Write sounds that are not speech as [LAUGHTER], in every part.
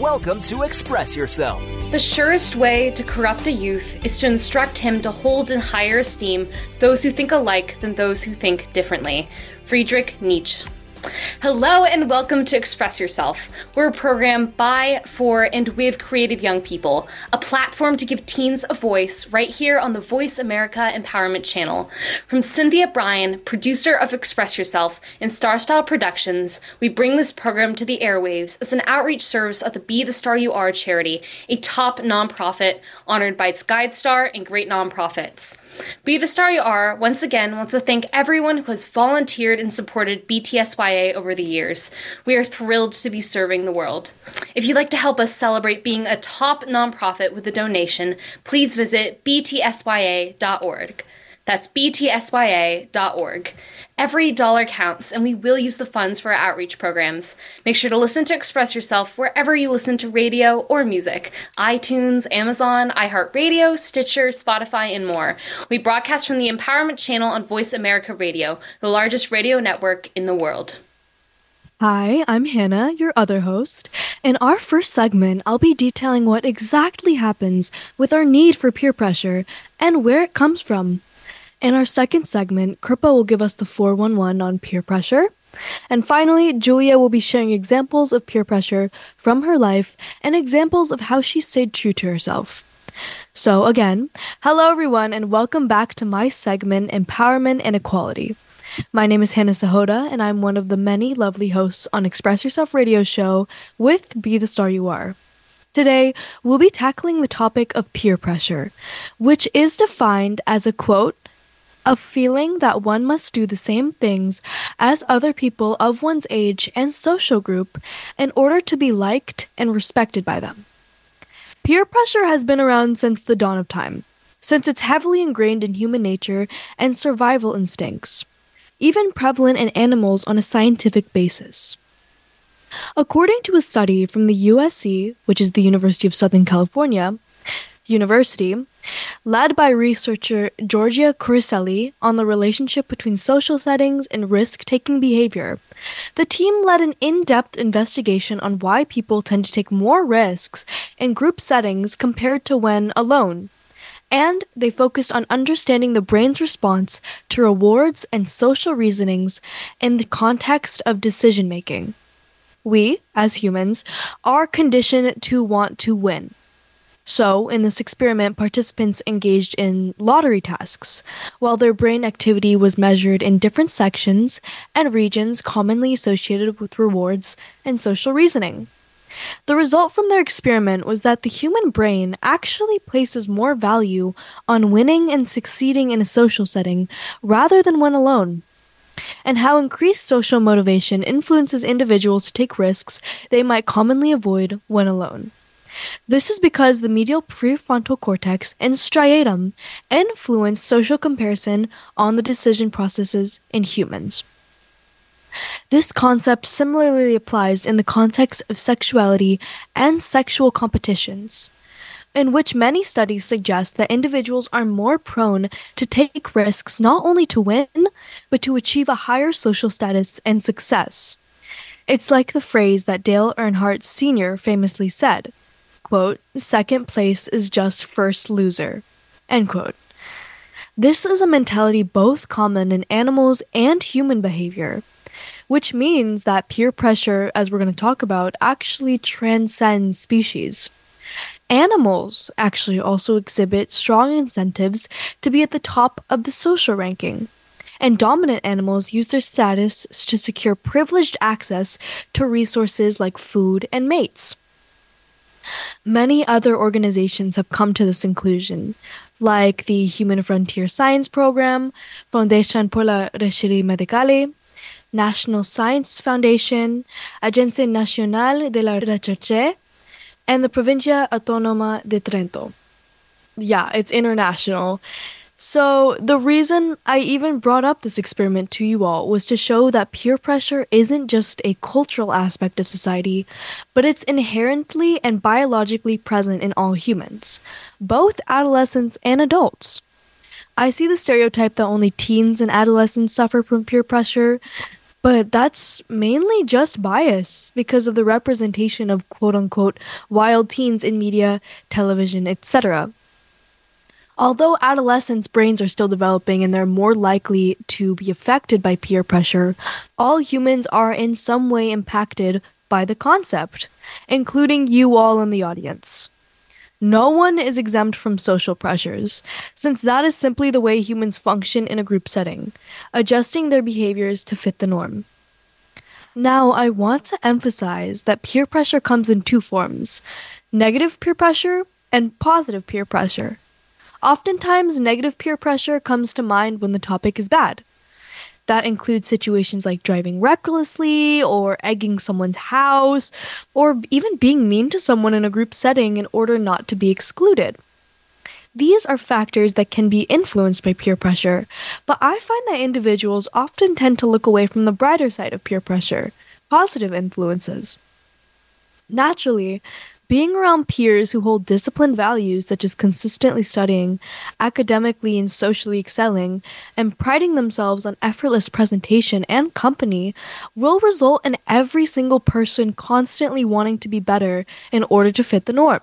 Welcome to Express Yourself. The surest way to corrupt a youth is to instruct him to hold in higher esteem those who think alike than those who think differently. Friedrich Nietzsche. Hello and welcome to Express Yourself. We're a program by, for, and with creative young people, a platform to give teens a voice right here on the Voice America Empowerment Channel. From Cynthia Brian, producer of Express Yourself and Star Style Productions, we bring this program to the airwaves as an outreach service of the Be the Star You Are charity, a top nonprofit honored by its Guide Star and great nonprofits. Be the Star You Are once again wants to thank everyone who has volunteered and supported BTSYA over the years. We are thrilled to be serving the world. If you'd like to help us celebrate being a top nonprofit with a donation, please visit btsya.org. That's btsya.org. Every dollar counts, and we will use the funds for our outreach programs. Make sure to listen to Express Yourself wherever you listen to radio or music iTunes, Amazon, iHeartRadio, Stitcher, Spotify, and more. We broadcast from the Empowerment Channel on Voice America Radio, the largest radio network in the world. Hi, I'm Hannah, your other host. In our first segment, I'll be detailing what exactly happens with our need for peer pressure and where it comes from. In our second segment, Kirpa will give us the 411 on peer pressure. And finally, Julia will be sharing examples of peer pressure from her life and examples of how she stayed true to herself. So, again, hello everyone, and welcome back to my segment, Empowerment and Equality. My name is Hannah Sahota, and I'm one of the many lovely hosts on Express Yourself radio show with Be the Star You Are. Today, we'll be tackling the topic of peer pressure, which is defined as a quote, a feeling that one must do the same things as other people of one's age and social group in order to be liked and respected by them. Peer pressure has been around since the dawn of time, since it's heavily ingrained in human nature and survival instincts even prevalent in animals on a scientific basis. According to a study from the USC, which is the University of Southern California, University, led by researcher Giorgia Coricelli on the relationship between social settings and risk taking behavior. The team led an in depth investigation on why people tend to take more risks in group settings compared to when alone and they focused on understanding the brain's response to rewards and social reasonings in the context of decision making. We, as humans, are conditioned to want to win. So, in this experiment, participants engaged in lottery tasks, while their brain activity was measured in different sections and regions commonly associated with rewards and social reasoning. The result from their experiment was that the human brain actually places more value on winning and succeeding in a social setting rather than when alone. And how increased social motivation influences individuals to take risks they might commonly avoid when alone. This is because the medial prefrontal cortex and striatum influence social comparison on the decision processes in humans. This concept similarly applies in the context of sexuality and sexual competitions, in which many studies suggest that individuals are more prone to take risks not only to win, but to achieve a higher social status and success. It's like the phrase that Dale Earnhardt Sr. famously said, quote, second place is just first loser, end quote. This is a mentality both common in animals and human behavior which means that peer pressure, as we're going to talk about, actually transcends species. Animals actually also exhibit strong incentives to be at the top of the social ranking. and dominant animals use their status to secure privileged access to resources like food and mates. Many other organizations have come to this conclusion, like the Human Frontier Science Program, Foundation pour la Recherche Medicale, National Science Foundation, Agencia Nacional de la Recherche, and the Provincia Autónoma de Trento. Yeah, it's international. So, the reason I even brought up this experiment to you all was to show that peer pressure isn't just a cultural aspect of society, but it's inherently and biologically present in all humans, both adolescents and adults. I see the stereotype that only teens and adolescents suffer from peer pressure, but that's mainly just bias because of the representation of quote unquote wild teens in media, television, etc. Although adolescents' brains are still developing and they're more likely to be affected by peer pressure, all humans are in some way impacted by the concept, including you all in the audience. No one is exempt from social pressures, since that is simply the way humans function in a group setting, adjusting their behaviors to fit the norm. Now, I want to emphasize that peer pressure comes in two forms negative peer pressure and positive peer pressure. Oftentimes, negative peer pressure comes to mind when the topic is bad. That includes situations like driving recklessly, or egging someone's house, or even being mean to someone in a group setting in order not to be excluded. These are factors that can be influenced by peer pressure, but I find that individuals often tend to look away from the brighter side of peer pressure, positive influences. Naturally, being around peers who hold disciplined values such as consistently studying, academically and socially excelling, and priding themselves on effortless presentation and company will result in every single person constantly wanting to be better in order to fit the norm.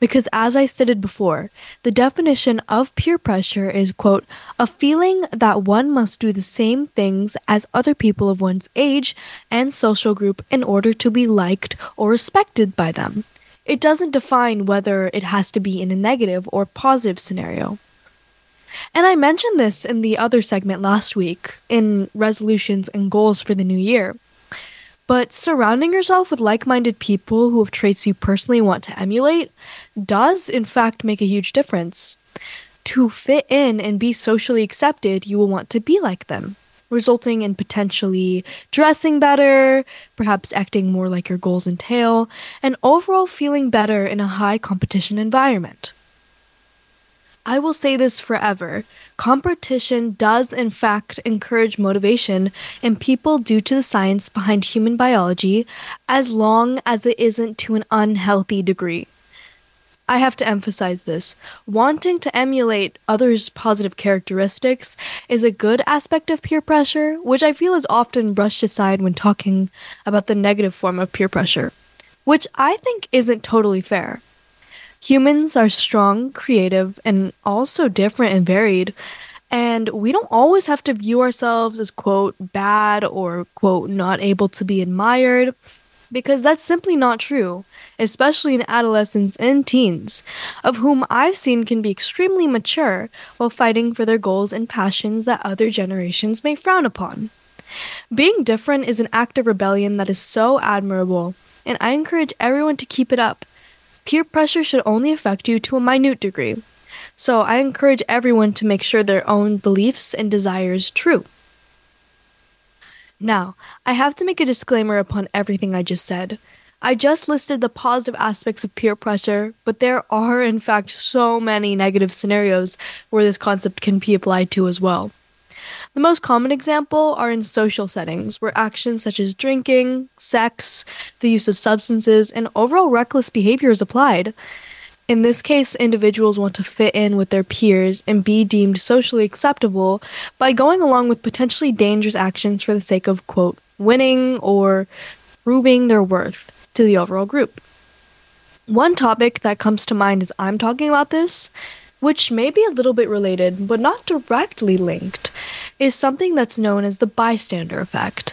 Because as I stated before, the definition of peer pressure is, quote, a feeling that one must do the same things as other people of one's age and social group in order to be liked or respected by them. It doesn't define whether it has to be in a negative or positive scenario. And I mentioned this in the other segment last week in resolutions and goals for the new year. But surrounding yourself with like minded people who have traits you personally want to emulate does, in fact, make a huge difference. To fit in and be socially accepted, you will want to be like them, resulting in potentially dressing better, perhaps acting more like your goals entail, and overall feeling better in a high competition environment. I will say this forever. Competition does, in fact, encourage motivation in people due to the science behind human biology, as long as it isn't to an unhealthy degree. I have to emphasize this. Wanting to emulate others' positive characteristics is a good aspect of peer pressure, which I feel is often brushed aside when talking about the negative form of peer pressure, which I think isn't totally fair. Humans are strong, creative, and also different and varied. And we don't always have to view ourselves as, quote, bad or, quote, not able to be admired, because that's simply not true, especially in adolescents and teens, of whom I've seen can be extremely mature while fighting for their goals and passions that other generations may frown upon. Being different is an act of rebellion that is so admirable, and I encourage everyone to keep it up peer pressure should only affect you to a minute degree. So I encourage everyone to make sure their own beliefs and desires true. Now, I have to make a disclaimer upon everything I just said. I just listed the positive aspects of peer pressure, but there are, in fact, so many negative scenarios where this concept can be applied to as well. The most common example are in social settings, where actions such as drinking, sex, the use of substances, and overall reckless behavior is applied. In this case, individuals want to fit in with their peers and be deemed socially acceptable by going along with potentially dangerous actions for the sake of, quote, winning or proving their worth to the overall group. One topic that comes to mind as I'm talking about this which may be a little bit related but not directly linked, is something that's known as the bystander effect.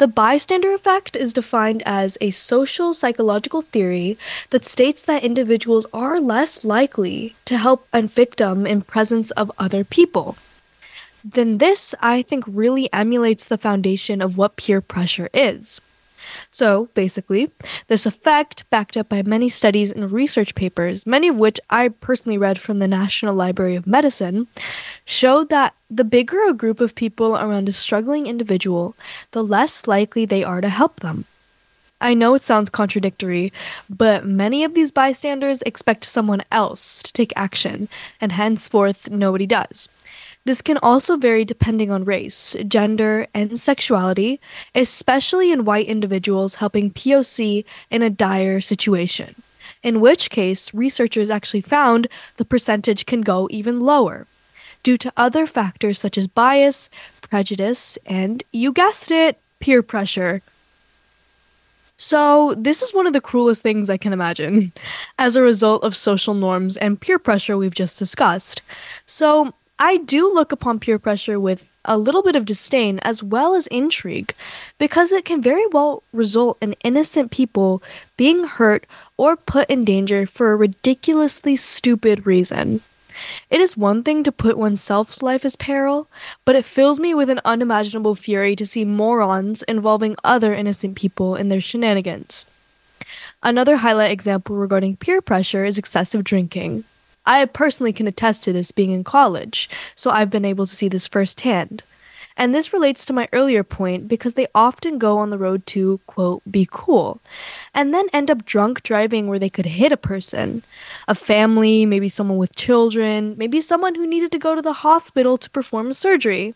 The bystander effect is defined as a social psychological theory that states that individuals are less likely to help a victim in presence of other people. then this, I think, really emulates the foundation of what peer pressure is. So, basically, this effect, backed up by many studies and research papers, many of which I personally read from the National Library of Medicine, showed that the bigger a group of people around a struggling individual, the less likely they are to help them. I know it sounds contradictory, but many of these bystanders expect someone else to take action, and henceforth nobody does. This can also vary depending on race, gender, and sexuality, especially in white individuals helping POC in a dire situation, in which case researchers actually found the percentage can go even lower due to other factors such as bias, prejudice, and, you guessed it, peer pressure. So, this is one of the cruelest things I can imagine [LAUGHS] as a result of social norms and peer pressure we've just discussed. So, I do look upon peer pressure with a little bit of disdain as well as intrigue because it can very well result in innocent people being hurt or put in danger for a ridiculously stupid reason. It is one thing to put oneself's life as peril, but it fills me with an unimaginable fury to see morons involving other innocent people in their shenanigans. Another highlight example regarding peer pressure is excessive drinking. I personally can attest to this being in college, so I've been able to see this firsthand. And this relates to my earlier point because they often go on the road to, quote, be cool, and then end up drunk driving where they could hit a person. A family, maybe someone with children, maybe someone who needed to go to the hospital to perform a surgery.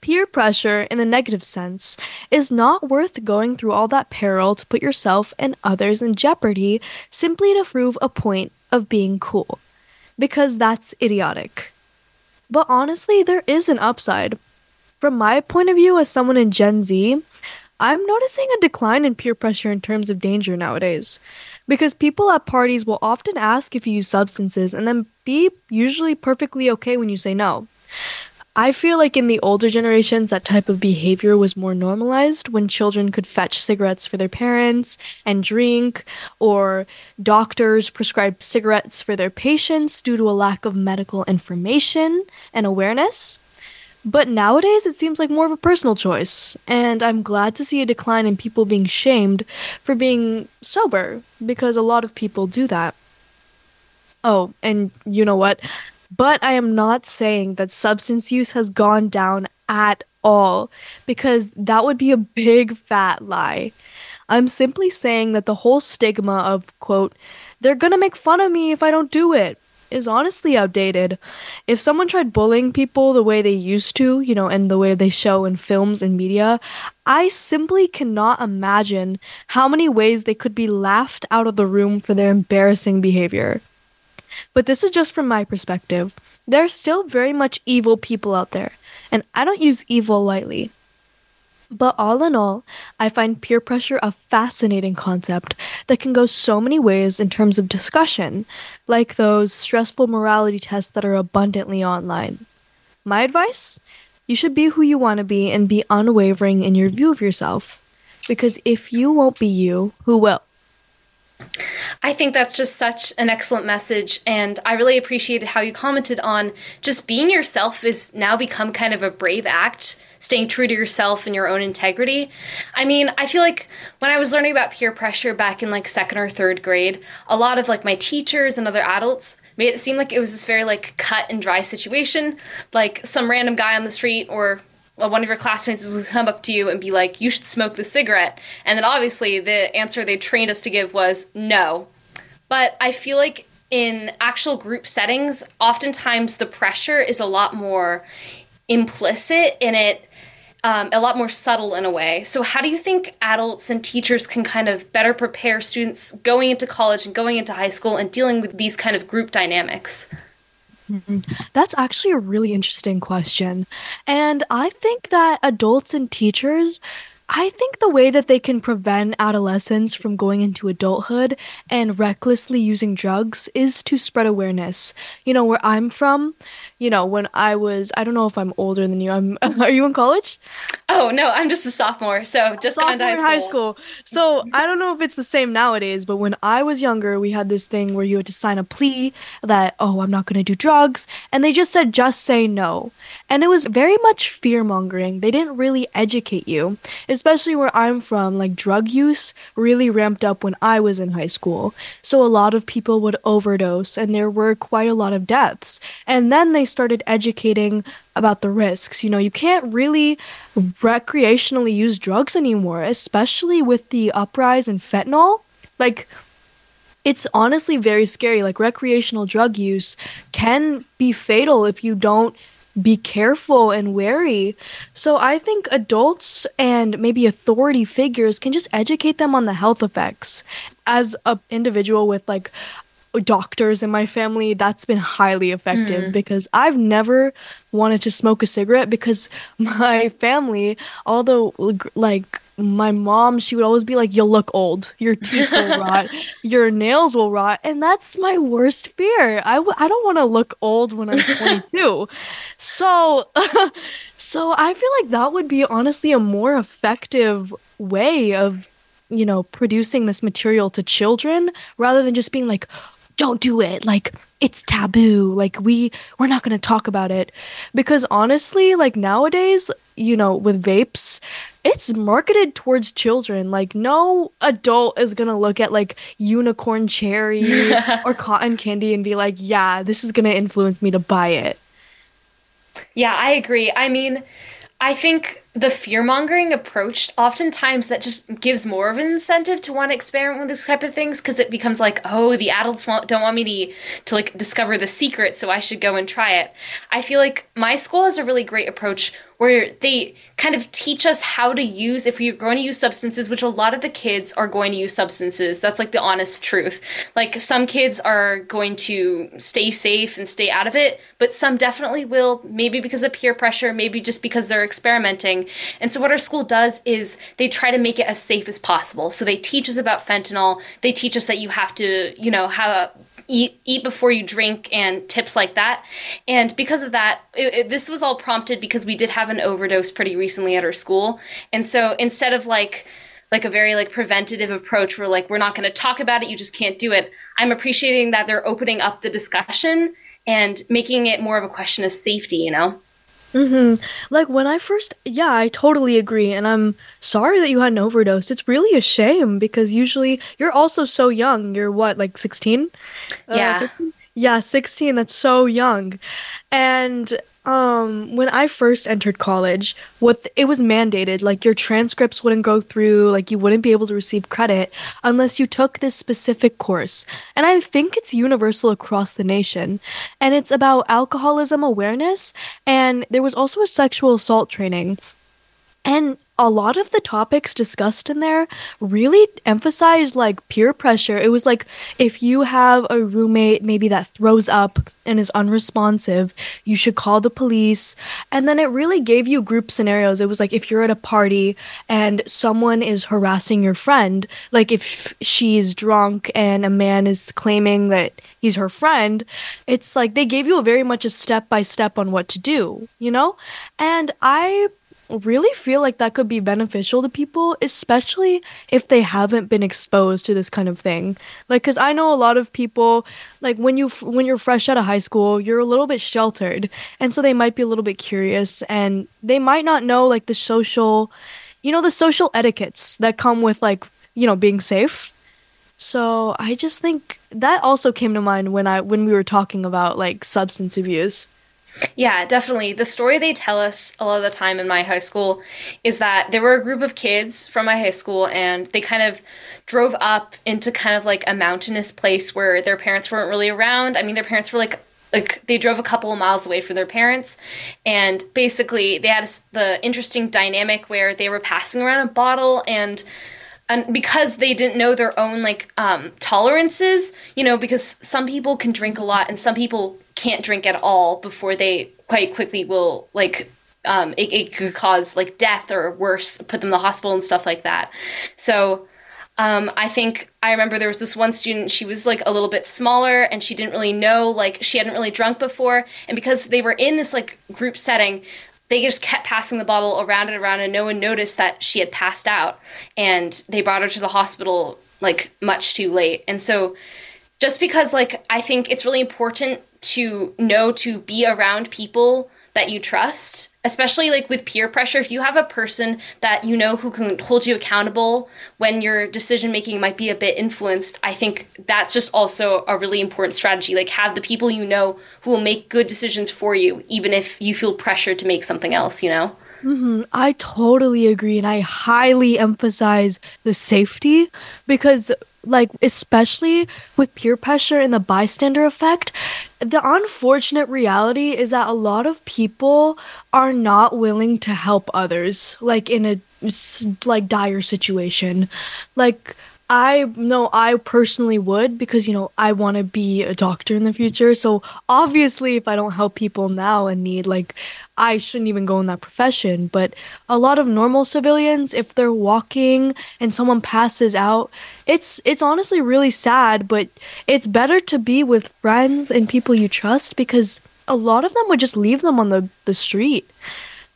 Peer pressure, in the negative sense, is not worth going through all that peril to put yourself and others in jeopardy simply to prove a point of being cool. Because that's idiotic. But honestly, there is an upside. From my point of view as someone in Gen Z, I'm noticing a decline in peer pressure in terms of danger nowadays. Because people at parties will often ask if you use substances and then be usually perfectly okay when you say no. I feel like in the older generations, that type of behavior was more normalized when children could fetch cigarettes for their parents and drink, or doctors prescribed cigarettes for their patients due to a lack of medical information and awareness. But nowadays, it seems like more of a personal choice, and I'm glad to see a decline in people being shamed for being sober, because a lot of people do that. Oh, and you know what? But I am not saying that substance use has gone down at all, because that would be a big fat lie. I'm simply saying that the whole stigma of, quote, they're gonna make fun of me if I don't do it, is honestly outdated. If someone tried bullying people the way they used to, you know, and the way they show in films and media, I simply cannot imagine how many ways they could be laughed out of the room for their embarrassing behavior. But this is just from my perspective. There are still very much evil people out there, and I don't use evil lightly. But all in all, I find peer pressure a fascinating concept that can go so many ways in terms of discussion, like those stressful morality tests that are abundantly online. My advice? You should be who you want to be and be unwavering in your view of yourself. Because if you won't be you, who will? I think that's just such an excellent message. And I really appreciated how you commented on just being yourself is now become kind of a brave act, staying true to yourself and your own integrity. I mean, I feel like when I was learning about peer pressure back in like second or third grade, a lot of like my teachers and other adults made it seem like it was this very like cut and dry situation. Like some random guy on the street or one of your classmates to come up to you and be like, you should smoke the cigarette. And then obviously the answer they trained us to give was no. But I feel like in actual group settings, oftentimes the pressure is a lot more implicit in it, um, a lot more subtle in a way. So, how do you think adults and teachers can kind of better prepare students going into college and going into high school and dealing with these kind of group dynamics? [LAUGHS] That's actually a really interesting question. And I think that adults and teachers I think the way that they can prevent adolescents from going into adulthood and recklessly using drugs is to spread awareness. You know, where I'm from, you know, when I was, I don't know if I'm older than you. I'm, [LAUGHS] are you in college? Oh Oh no, I'm just a sophomore, so oh, just sophomore gone to high school. high school. So I don't know if it's the same nowadays, but when I was younger, we had this thing where you had to sign a plea that, oh, I'm not going to do drugs. And they just said, just say no. And it was very much fear mongering. They didn't really educate you, especially where I'm from. Like drug use really ramped up when I was in high school. So a lot of people would overdose, and there were quite a lot of deaths. And then they started educating about the risks. You know, you can't really recreationally use drugs anymore, especially with the uprise in fentanyl. Like, it's honestly very scary. Like, recreational drug use can be fatal if you don't be careful and wary. So, I think adults and maybe authority figures can just educate them on the health effects. As an individual with like doctors in my family, that's been highly effective mm. because I've never wanted to smoke a cigarette because [LAUGHS] my family, although like my mom, she would always be like, You'll look old, your teeth will [LAUGHS] rot, your nails will rot. And that's my worst fear. I w- I don't want to look old when I'm 22. [LAUGHS] so, so I feel like that would be honestly a more effective way of you know producing this material to children rather than just being like don't do it. Like it's taboo. Like we we're not going to talk about it. Because honestly like nowadays you know with vapes it's marketed towards children. Like no adult is going to look at like unicorn cherry [LAUGHS] or cotton candy and be like yeah this is going to influence me to buy it. Yeah, I agree. I mean, I think the fear mongering approach oftentimes that just gives more of an incentive to want to experiment with this type of things because it becomes like, oh, the adults want, don't want me to to like discover the secret, so I should go and try it. I feel like my school has a really great approach where they kind of teach us how to use if we're going to use substances which a lot of the kids are going to use substances that's like the honest truth like some kids are going to stay safe and stay out of it but some definitely will maybe because of peer pressure maybe just because they're experimenting and so what our school does is they try to make it as safe as possible. So they teach us about fentanyl. They teach us that you have to you know have a eat eat before you drink and tips like that. And because of that it, it- this was all prompted because we did have an overdose pretty recently at our school. And so instead of like like a very like preventative approach where like we're not going to talk about it you just can't do it i'm appreciating that they're opening up the discussion and making it more of a question of safety you know Mm-hmm. Like when I first, yeah, I totally agree. And I'm sorry that you had an overdose. It's really a shame because usually you're also so young. You're what, like 16? Uh, yeah. 15? yeah, 16. That's so young. And um when I first entered college, what th- it was mandated like your transcripts wouldn't go through, like you wouldn't be able to receive credit unless you took this specific course. And I think it's universal across the nation. And it's about alcoholism awareness and there was also a sexual assault training. And a lot of the topics discussed in there really emphasized like peer pressure. It was like if you have a roommate maybe that throws up and is unresponsive, you should call the police. And then it really gave you group scenarios. It was like if you're at a party and someone is harassing your friend, like if she's drunk and a man is claiming that he's her friend, it's like they gave you a very much a step by step on what to do, you know? And I really feel like that could be beneficial to people, especially if they haven't been exposed to this kind of thing. Like, cause I know a lot of people, like when you when you're fresh out of high school, you're a little bit sheltered, and so they might be a little bit curious, and they might not know like the social, you know, the social etiquettes that come with like you know being safe. So I just think that also came to mind when I when we were talking about like substance abuse. Yeah, definitely. The story they tell us a lot of the time in my high school is that there were a group of kids from my high school and they kind of drove up into kind of like a mountainous place where their parents weren't really around. I mean, their parents were like like they drove a couple of miles away from their parents and basically they had the interesting dynamic where they were passing around a bottle and and because they didn't know their own like um, tolerances you know because some people can drink a lot and some people can't drink at all before they quite quickly will like um, it, it could cause like death or worse put them in the hospital and stuff like that so um, I think I remember there was this one student, she was like a little bit smaller and she didn't really know, like, she hadn't really drunk before. And because they were in this like group setting, they just kept passing the bottle around and around, and no one noticed that she had passed out. And they brought her to the hospital like much too late. And so, just because, like, I think it's really important to know to be around people that you trust, especially like with peer pressure. If you have a person that you know who can hold you accountable when your decision making might be a bit influenced, I think that's just also a really important strategy. Like, have the people you know who will make good decisions for you, even if you feel pressured to make something else, you know? Mm-hmm. I totally agree, and I highly emphasize the safety because, like, especially with peer pressure and the bystander effect, the unfortunate reality is that a lot of people are not willing to help others, like in a like dire situation, like I know I personally would because you know I want to be a doctor in the future. So obviously if I don't help people now in need like I shouldn't even go in that profession, but a lot of normal civilians if they're walking and someone passes out, it's it's honestly really sad, but it's better to be with friends and people you trust because a lot of them would just leave them on the the street.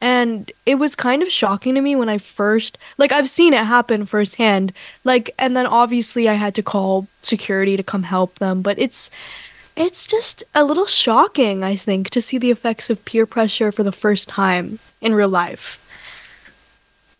And it was kind of shocking to me when I first, like, I've seen it happen firsthand. Like, and then obviously I had to call security to come help them. But it's, it's just a little shocking, I think, to see the effects of peer pressure for the first time in real life.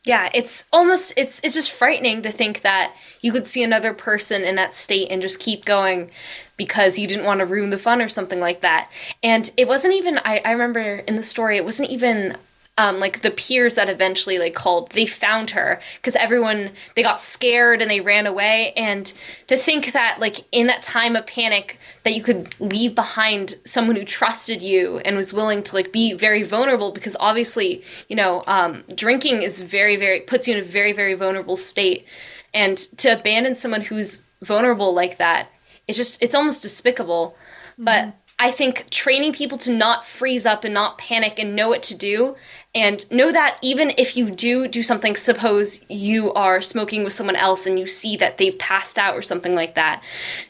Yeah, it's almost it's it's just frightening to think that you could see another person in that state and just keep going because you didn't want to ruin the fun or something like that. And it wasn't even I, I remember in the story it wasn't even um, like the peers that eventually like called they found her because everyone they got scared and they ran away. And to think that like in that time of panic that you could leave behind someone who trusted you and was willing to like be very vulnerable because obviously you know um, drinking is very very puts you in a very very vulnerable state. And to abandon someone who's vulnerable like that it's just it's almost despicable. Mm-hmm. but I think training people to not freeze up and not panic and know what to do and know that even if you do do something suppose you are smoking with someone else and you see that they've passed out or something like that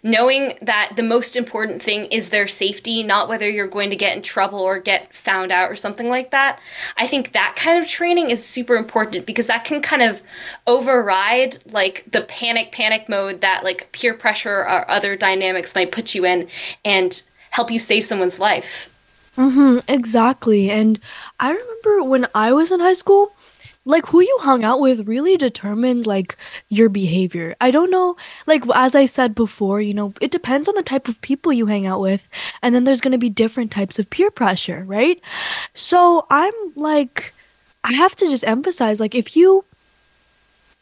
knowing that the most important thing is their safety not whether you're going to get in trouble or get found out or something like that i think that kind of training is super important because that can kind of override like the panic panic mode that like peer pressure or other dynamics might put you in and help you save someone's life Mm-hmm, exactly. And I remember when I was in high school, like who you hung out with really determined like your behavior. I don't know, like as I said before, you know, it depends on the type of people you hang out with, and then there's going to be different types of peer pressure, right? So I'm like I have to just emphasize like if you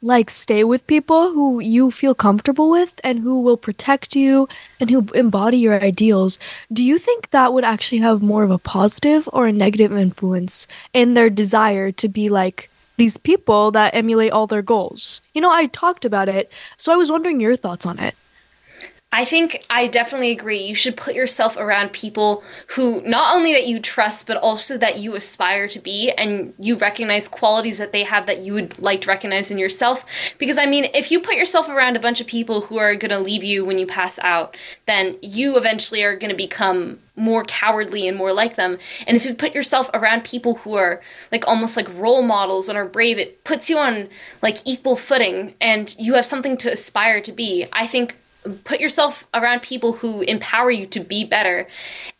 like stay with people who you feel comfortable with and who will protect you and who embody your ideals, do you think that would actually have more of a positive or a negative influence in their desire to be like these people that emulate all their goals? You know, I talked about it, so I was wondering your thoughts on it. I think I definitely agree. You should put yourself around people who not only that you trust, but also that you aspire to be and you recognize qualities that they have that you would like to recognize in yourself. Because, I mean, if you put yourself around a bunch of people who are going to leave you when you pass out, then you eventually are going to become more cowardly and more like them. And if you put yourself around people who are like almost like role models and are brave, it puts you on like equal footing and you have something to aspire to be. I think put yourself around people who empower you to be better.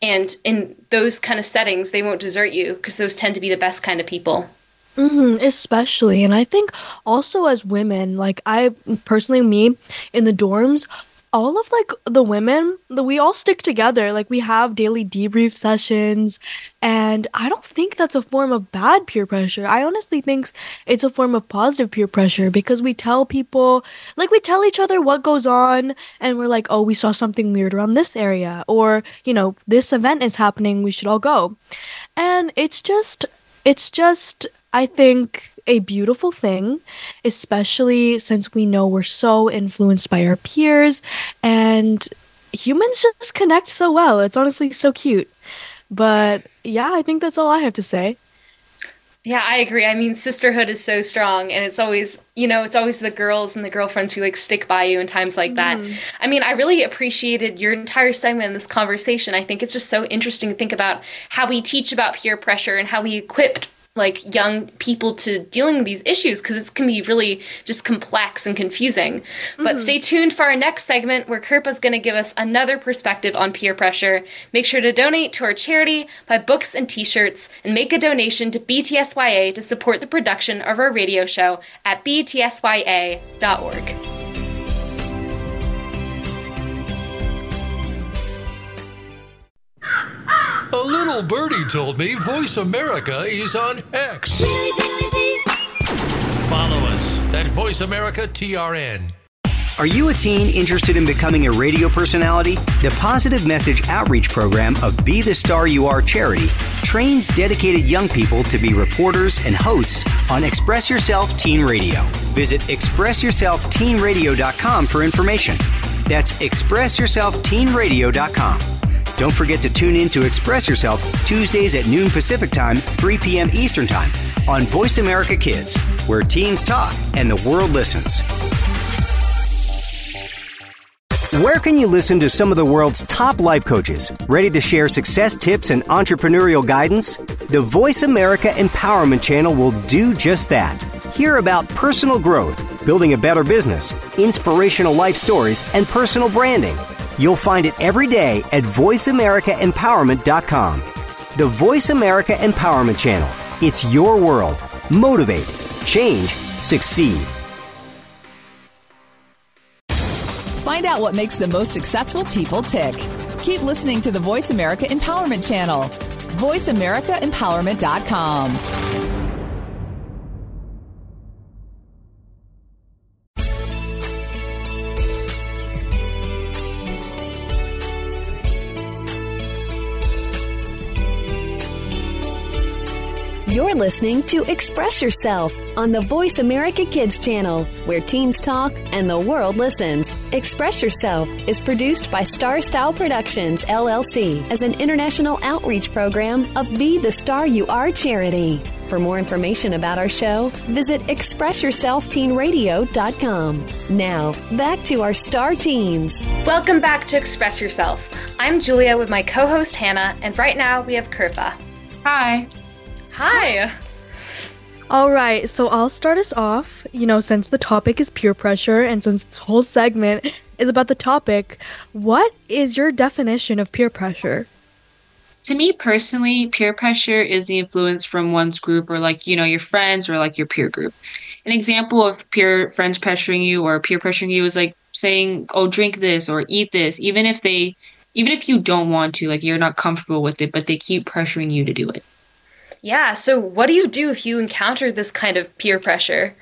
And in those kind of settings they won't desert you because those tend to be the best kind of people. Mm-hmm, especially. And i think also as women like i personally me in the dorms all of like the women the, we all stick together. Like we have daily debrief sessions and i don't think that's a form of bad peer pressure. I honestly think it's a form of positive peer pressure because we tell people like we tell each other what goes on and we're like oh we saw something weird around this area or you know this event is happening. We should all go. And it's just it's just i think a beautiful thing, especially since we know we're so influenced by our peers and humans just connect so well. It's honestly so cute. But yeah, I think that's all I have to say. Yeah, I agree. I mean, sisterhood is so strong, and it's always, you know, it's always the girls and the girlfriends who like stick by you in times like that. Mm. I mean, I really appreciated your entire segment in this conversation. I think it's just so interesting to think about how we teach about peer pressure and how we equip like young people to dealing with these issues because it can be really just complex and confusing. Mm-hmm. But stay tuned for our next segment where Kirpa is going to give us another perspective on peer pressure. Make sure to donate to our charity, buy books and t-shirts, and make a donation to BTSYA to support the production of our radio show at btsya.org. A little birdie told me Voice America is on X. Follow us at Voice America TRN. Are you a teen interested in becoming a radio personality? The Positive Message Outreach Program of Be the Star You Are charity trains dedicated young people to be reporters and hosts on Express Yourself Teen Radio. Visit expressyourselfteenradio.com for information. That's expressyourselfteenradio.com. Don't forget to tune in to Express Yourself Tuesdays at noon Pacific Time, 3 p.m. Eastern Time on Voice America Kids, where teens talk and the world listens. Where can you listen to some of the world's top life coaches ready to share success tips and entrepreneurial guidance? The Voice America Empowerment Channel will do just that. Hear about personal growth, building a better business, inspirational life stories, and personal branding. You'll find it every day at VoiceAmericaEmpowerment.com. The Voice America Empowerment Channel. It's your world. Motivate, change, succeed. Find out what makes the most successful people tick. Keep listening to the Voice America Empowerment Channel. VoiceAmericaEmpowerment.com. listening to Express Yourself on the Voice America Kids channel, where teens talk and the world listens. Express Yourself is produced by Star Style Productions, LLC, as an international outreach program of Be the Star You Are charity. For more information about our show, visit ExpressYourselfTeenRadio.com. Now, back to our star teens. Welcome back to Express Yourself. I'm Julia with my co host Hannah, and right now we have Kirpa. Hi. Hi. All right, so I'll start us off. You know, since the topic is peer pressure and since this whole segment is about the topic, what is your definition of peer pressure? To me personally, peer pressure is the influence from one's group or like, you know, your friends or like your peer group. An example of peer friends pressuring you or peer pressuring you is like saying, "Oh, drink this or eat this," even if they even if you don't want to, like you're not comfortable with it, but they keep pressuring you to do it. Yeah, so what do you do if you encounter this kind of peer pressure?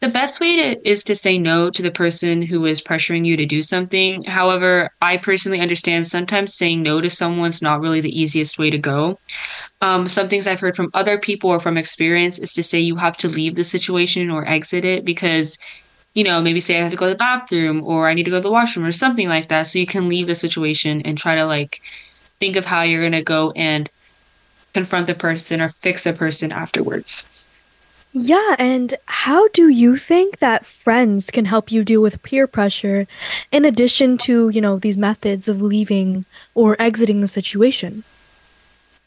The best way to, is to say no to the person who is pressuring you to do something. However, I personally understand sometimes saying no to someone's not really the easiest way to go. Um, some things I've heard from other people or from experience is to say you have to leave the situation or exit it because, you know, maybe say I have to go to the bathroom or I need to go to the washroom or something like that. So you can leave the situation and try to like think of how you're going to go and confront the person or fix a person afterwards. Yeah, and how do you think that friends can help you deal with peer pressure in addition to, you know, these methods of leaving or exiting the situation?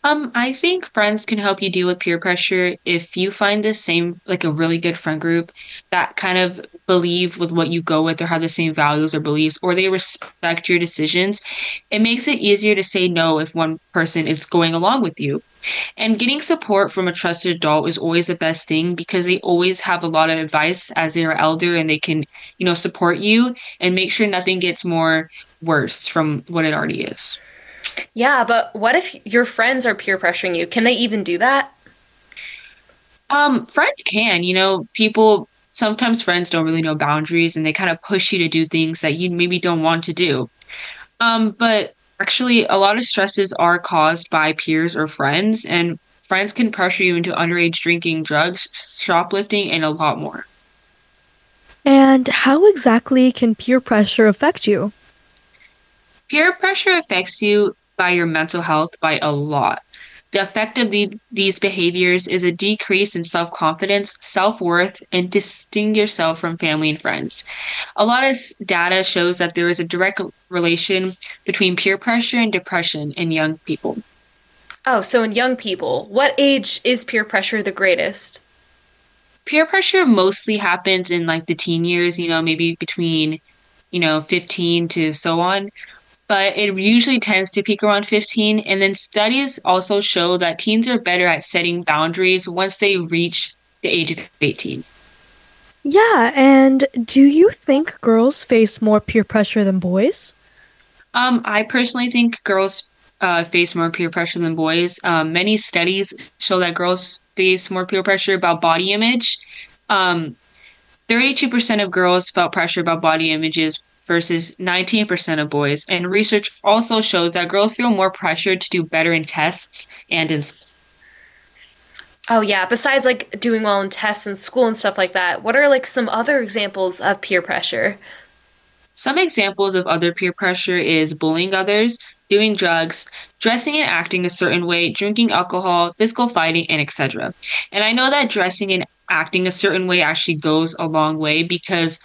Um, I think friends can help you deal with peer pressure if you find the same, like a really good friend group that kind of believe with what you go with or have the same values or beliefs, or they respect your decisions. It makes it easier to say no if one person is going along with you. And getting support from a trusted adult is always the best thing because they always have a lot of advice as they are elder and they can, you know, support you and make sure nothing gets more worse from what it already is. Yeah, but what if your friends are peer pressuring you? Can they even do that? Um, friends can, you know, people sometimes friends don't really know boundaries and they kind of push you to do things that you maybe don't want to do. Um, but actually a lot of stresses are caused by peers or friends and friends can pressure you into underage drinking, drugs, shoplifting, and a lot more. And how exactly can peer pressure affect you? Peer pressure affects you by your mental health by a lot. The effect of the, these behaviors is a decrease in self confidence, self worth, and distinct yourself from family and friends. A lot of data shows that there is a direct relation between peer pressure and depression in young people. Oh, so in young people, what age is peer pressure the greatest? Peer pressure mostly happens in like the teen years, you know, maybe between, you know, 15 to so on. But it usually tends to peak around 15. And then studies also show that teens are better at setting boundaries once they reach the age of 18. Yeah, and do you think girls face more peer pressure than boys? Um, I personally think girls uh, face more peer pressure than boys. Um, many studies show that girls face more peer pressure about body image. Um, 32% of girls felt pressure about body images versus 19% of boys. And research also shows that girls feel more pressured to do better in tests and in school. Oh yeah, besides like doing well in tests and school and stuff like that, what are like some other examples of peer pressure? Some examples of other peer pressure is bullying others, doing drugs, dressing and acting a certain way, drinking alcohol, physical fighting, and etc. And I know that dressing and acting a certain way actually goes a long way because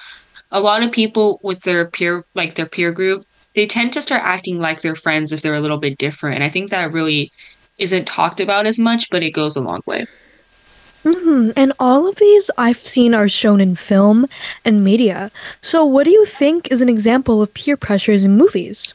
a lot of people with their peer like their peer group, they tend to start acting like their friends if they're a little bit different. And I think that really isn't talked about as much, but it goes a long way. hmm And all of these I've seen are shown in film and media. So, what do you think is an example of peer pressures in movies?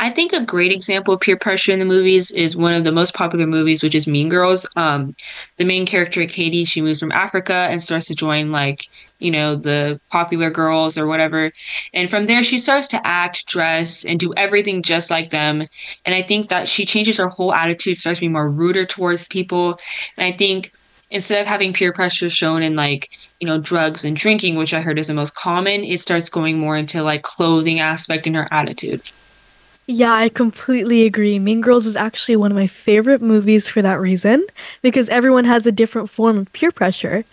I think a great example of peer pressure in the movies is one of the most popular movies, which is Mean Girls. Um, the main character, Cady, she moves from Africa and starts to join like you know the popular girls or whatever, and from there she starts to act, dress, and do everything just like them. And I think that she changes her whole attitude, starts to be more ruder towards people. And I think instead of having peer pressure shown in like you know drugs and drinking, which I heard is the most common, it starts going more into like clothing aspect in her attitude. Yeah, I completely agree. Mean Girls is actually one of my favorite movies for that reason, because everyone has a different form of peer pressure.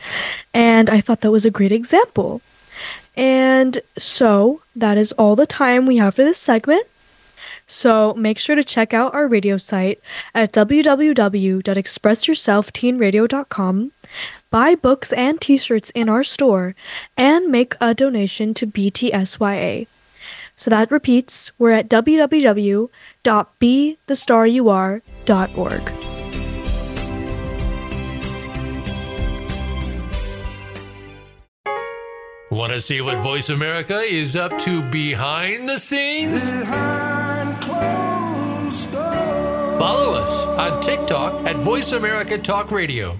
And I thought that was a great example. And so, that is all the time we have for this segment. So, make sure to check out our radio site at www.expressyourselfteenradio.com, buy books and t shirts in our store, and make a donation to BTSYA. So that repeats, we're at www.bethestaryouare.org. Want to see what Voice America is up to behind the scenes? Follow us on TikTok at Voice America Talk Radio.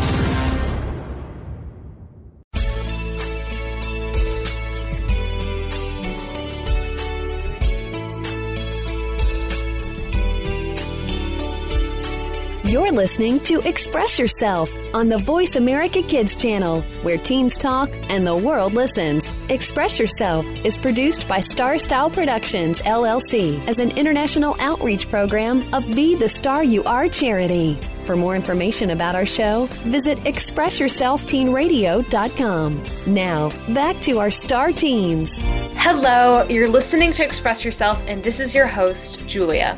You're listening to Express Yourself on the Voice America Kids channel, where teens talk and the world listens. Express Yourself is produced by Star Style Productions, LLC, as an international outreach program of Be the Star You Are charity. For more information about our show, visit ExpressYourselfTeenRadio.com. Now, back to our star teens. Hello, you're listening to Express Yourself, and this is your host, Julia.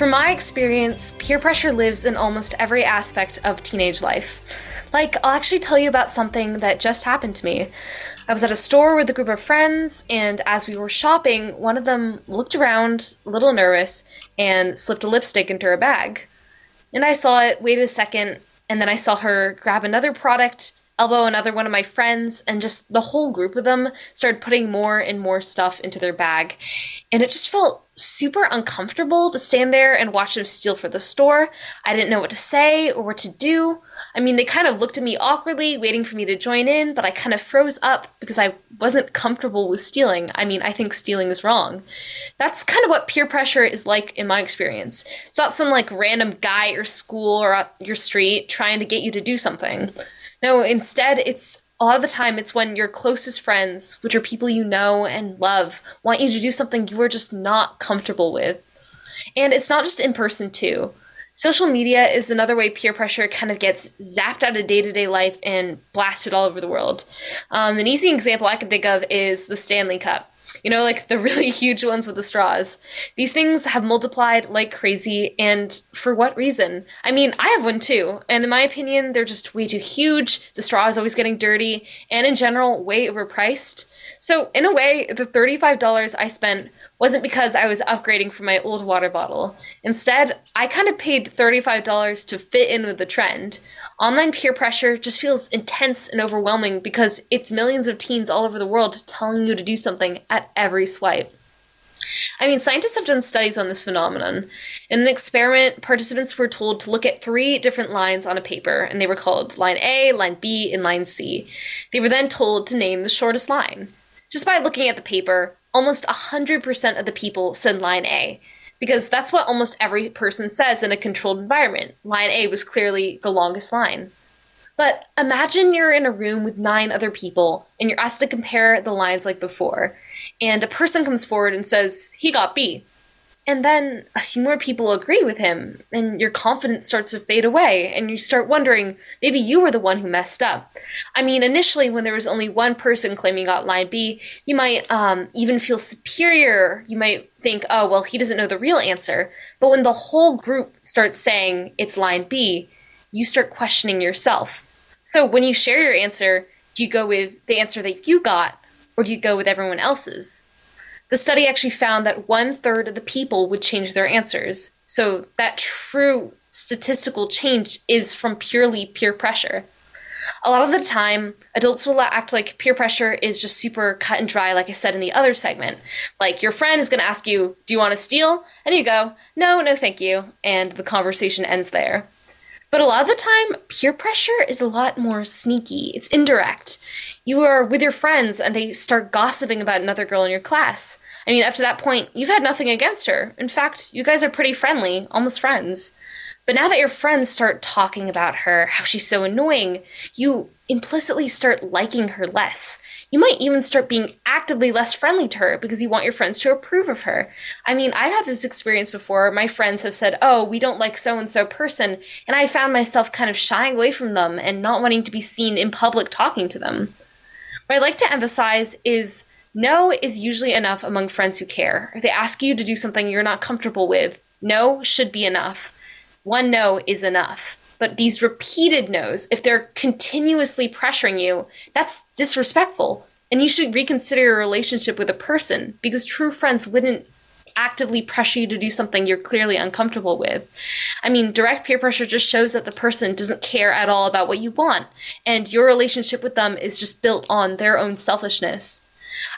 From my experience, peer pressure lives in almost every aspect of teenage life. Like, I'll actually tell you about something that just happened to me. I was at a store with a group of friends, and as we were shopping, one of them looked around, a little nervous, and slipped a lipstick into her bag. And I saw it, waited a second, and then I saw her grab another product, elbow another one of my friends, and just the whole group of them started putting more and more stuff into their bag. And it just felt super uncomfortable to stand there and watch them steal for the store. I didn't know what to say or what to do. I mean, they kind of looked at me awkwardly, waiting for me to join in, but I kind of froze up because I wasn't comfortable with stealing. I mean, I think stealing is wrong. That's kind of what peer pressure is like in my experience. It's not some like random guy or school or your street trying to get you to do something. No, instead, it's a lot of the time it's when your closest friends, which are people you know and love, want you to do something you are just not comfortable with. And it's not just in person, too. Social media is another way peer pressure kind of gets zapped out of day to day life and blasted all over the world. Um, an easy example I can think of is the Stanley Cup. You know, like the really [LAUGHS] huge ones with the straws. These things have multiplied like crazy, and for what reason? I mean, I have one too, and in my opinion, they're just way too huge. The straw is always getting dirty, and in general, way overpriced. So, in a way, the $35 I spent wasn't because I was upgrading from my old water bottle. Instead, I kind of paid $35 to fit in with the trend. Online peer pressure just feels intense and overwhelming because it's millions of teens all over the world telling you to do something at every swipe. I mean, scientists have done studies on this phenomenon. In an experiment, participants were told to look at three different lines on a paper, and they were called line A, line B, and line C. They were then told to name the shortest line. Just by looking at the paper, almost 100% of the people said line A because that's what almost every person says in a controlled environment. Line A was clearly the longest line. But imagine you're in a room with nine other people and you're asked to compare the lines like before, and a person comes forward and says, he got B. And then a few more people agree with him, and your confidence starts to fade away, and you start wondering maybe you were the one who messed up. I mean, initially, when there was only one person claiming got line B, you might um, even feel superior. You might think, oh, well, he doesn't know the real answer. But when the whole group starts saying it's line B, you start questioning yourself. So when you share your answer, do you go with the answer that you got, or do you go with everyone else's? The study actually found that one third of the people would change their answers. So that true statistical change is from purely peer pressure. A lot of the time, adults will act like peer pressure is just super cut and dry, like I said in the other segment. Like your friend is going to ask you, Do you want to steal? And you go, No, no, thank you. And the conversation ends there. But a lot of the time, peer pressure is a lot more sneaky. It's indirect. You are with your friends and they start gossiping about another girl in your class. I mean, up to that point, you've had nothing against her. In fact, you guys are pretty friendly, almost friends. But now that your friends start talking about her, how she's so annoying, you implicitly start liking her less. You might even start being actively less friendly to her because you want your friends to approve of her. I mean, I've had this experience before. My friends have said, Oh, we don't like so and so person. And I found myself kind of shying away from them and not wanting to be seen in public talking to them. What I'd like to emphasize is no is usually enough among friends who care. If they ask you to do something you're not comfortable with, no should be enough. One no is enough. But these repeated no's, if they're continuously pressuring you, that's disrespectful. And you should reconsider your relationship with a person because true friends wouldn't actively pressure you to do something you're clearly uncomfortable with. I mean, direct peer pressure just shows that the person doesn't care at all about what you want, and your relationship with them is just built on their own selfishness.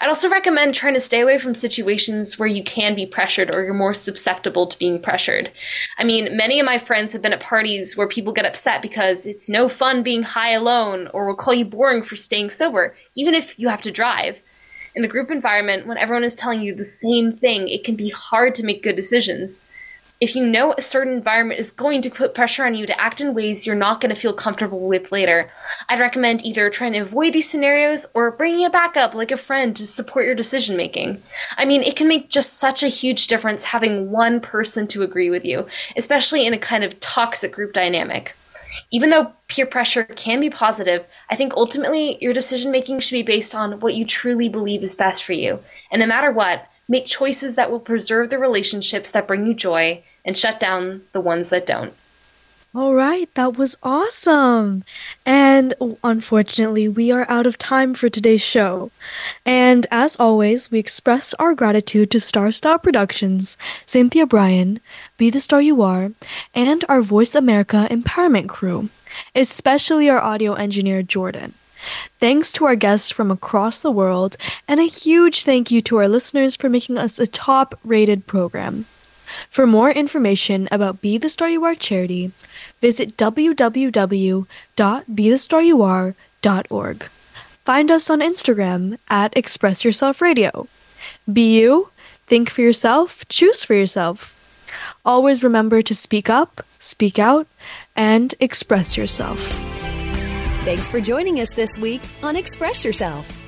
I'd also recommend trying to stay away from situations where you can be pressured or you're more susceptible to being pressured. I mean, many of my friends have been at parties where people get upset because it's no fun being high alone or will call you boring for staying sober, even if you have to drive. In a group environment, when everyone is telling you the same thing, it can be hard to make good decisions if you know a certain environment is going to put pressure on you to act in ways you're not going to feel comfortable with later, I'd recommend either trying to avoid these scenarios or bringing a backup like a friend to support your decision making. I mean, it can make just such a huge difference having one person to agree with you, especially in a kind of toxic group dynamic. Even though peer pressure can be positive, I think ultimately your decision making should be based on what you truly believe is best for you. And no matter what, make choices that will preserve the relationships that bring you joy and shut down the ones that don't. All right, that was awesome. And unfortunately, we are out of time for today's show. And as always, we express our gratitude to Star Style Productions, Cynthia Brian, Be the Star You Are, and our Voice America Empowerment crew, especially our audio engineer, Jordan. Thanks to our guests from across the world, and a huge thank you to our listeners for making us a top rated program. For more information about Be the Star You Are charity, visit www.bethestaryouare.org. Find us on Instagram at Express Yourself Radio. Be you, think for yourself, choose for yourself. Always remember to speak up, speak out, and express yourself. Thanks for joining us this week on Express Yourself,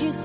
you